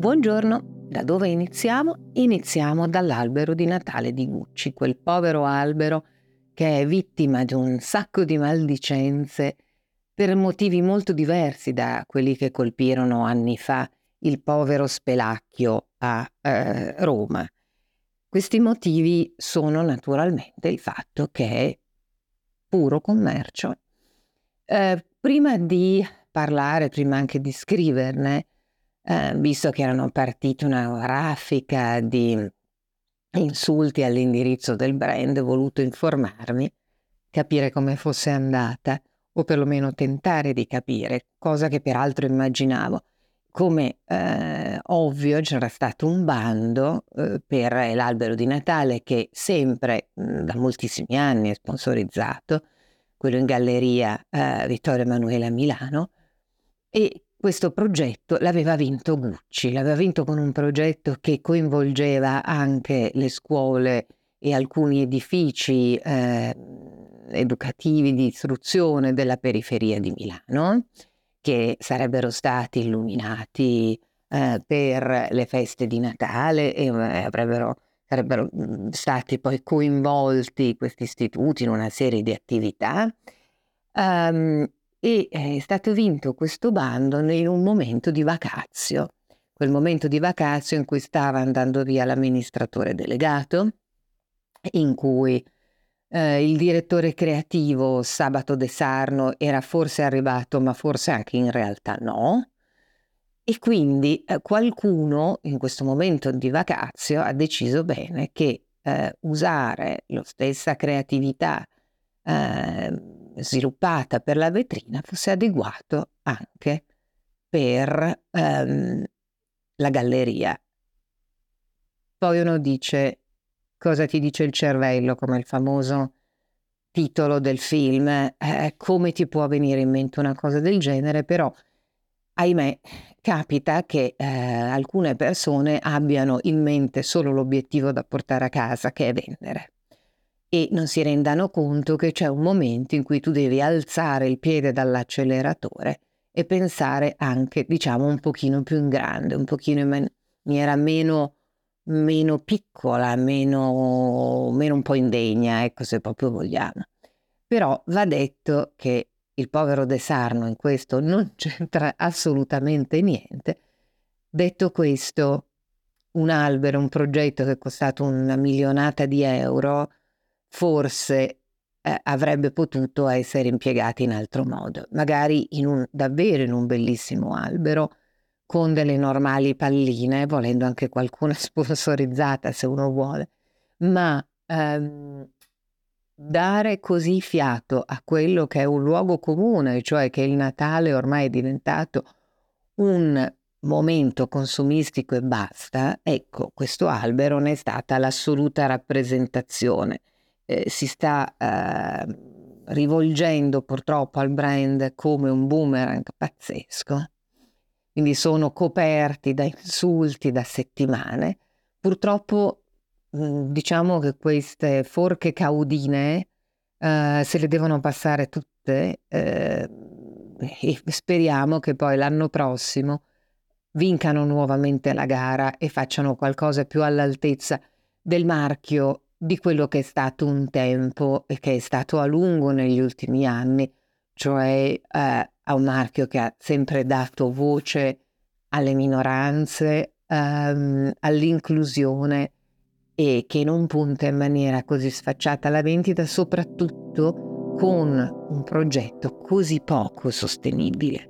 Buongiorno, da dove iniziamo? Iniziamo dall'albero di Natale di Gucci, quel povero albero che è vittima di un sacco di maldicenze per motivi molto diversi da quelli che colpirono anni fa il povero Spelacchio a eh, Roma. Questi motivi sono naturalmente il fatto che è puro commercio. Eh, prima di parlare, prima anche di scriverne, eh, visto che erano partiti una raffica di insulti all'indirizzo del brand, ho voluto informarmi, capire come fosse andata, o perlomeno tentare di capire, cosa che peraltro immaginavo. Come eh, ovvio c'era stato un bando eh, per l'albero di Natale che sempre mh, da moltissimi anni è sponsorizzato, quello in galleria eh, Vittorio Emanuele a Milano, e questo progetto l'aveva vinto Gucci, l'aveva vinto con un progetto che coinvolgeva anche le scuole e alcuni edifici eh, educativi di istruzione della periferia di Milano, che sarebbero stati illuminati eh, per le feste di Natale e eh, avrebbero, sarebbero mm, stati poi coinvolti questi istituti in una serie di attività. Um, e è stato vinto questo bando in un momento di vacazio, quel momento di vacazio in cui stava andando via l'amministratore delegato, in cui eh, il direttore creativo Sabato De Sarno era forse arrivato, ma forse anche in realtà no. E quindi eh, qualcuno in questo momento di vacazio ha deciso bene che eh, usare la stessa creatività eh, sviluppata per la vetrina fosse adeguato anche per ehm, la galleria. Poi uno dice cosa ti dice il cervello, come il famoso titolo del film, eh, come ti può venire in mente una cosa del genere, però ahimè capita che eh, alcune persone abbiano in mente solo l'obiettivo da portare a casa, che è vendere e non si rendano conto che c'è un momento in cui tu devi alzare il piede dall'acceleratore e pensare anche, diciamo, un pochino più in grande, un pochino in maniera meno, meno piccola, meno, meno un po' indegna, ecco, se proprio vogliamo. Però va detto che il povero De Sarno in questo non c'entra assolutamente niente. Detto questo, un albero, un progetto che è costato una milionata di euro, forse eh, avrebbe potuto essere impiegati in altro modo, magari in un, davvero in un bellissimo albero con delle normali palline, volendo anche qualcuna sponsorizzata se uno vuole, ma ehm, dare così fiato a quello che è un luogo comune, cioè che il Natale ormai è diventato un momento consumistico e basta, ecco, questo albero ne è stata l'assoluta rappresentazione eh, si sta eh, rivolgendo purtroppo al brand come un boomerang pazzesco. Quindi sono coperti da insulti da settimane. Purtroppo mh, diciamo che queste forche caudine eh, se le devono passare tutte eh, e speriamo che poi l'anno prossimo vincano nuovamente la gara e facciano qualcosa più all'altezza del marchio di quello che è stato un tempo e che è stato a lungo negli ultimi anni, cioè eh, a un marchio che ha sempre dato voce alle minoranze, ehm, all'inclusione e che non punta in maniera così sfacciata alla vendita, soprattutto con un progetto così poco sostenibile.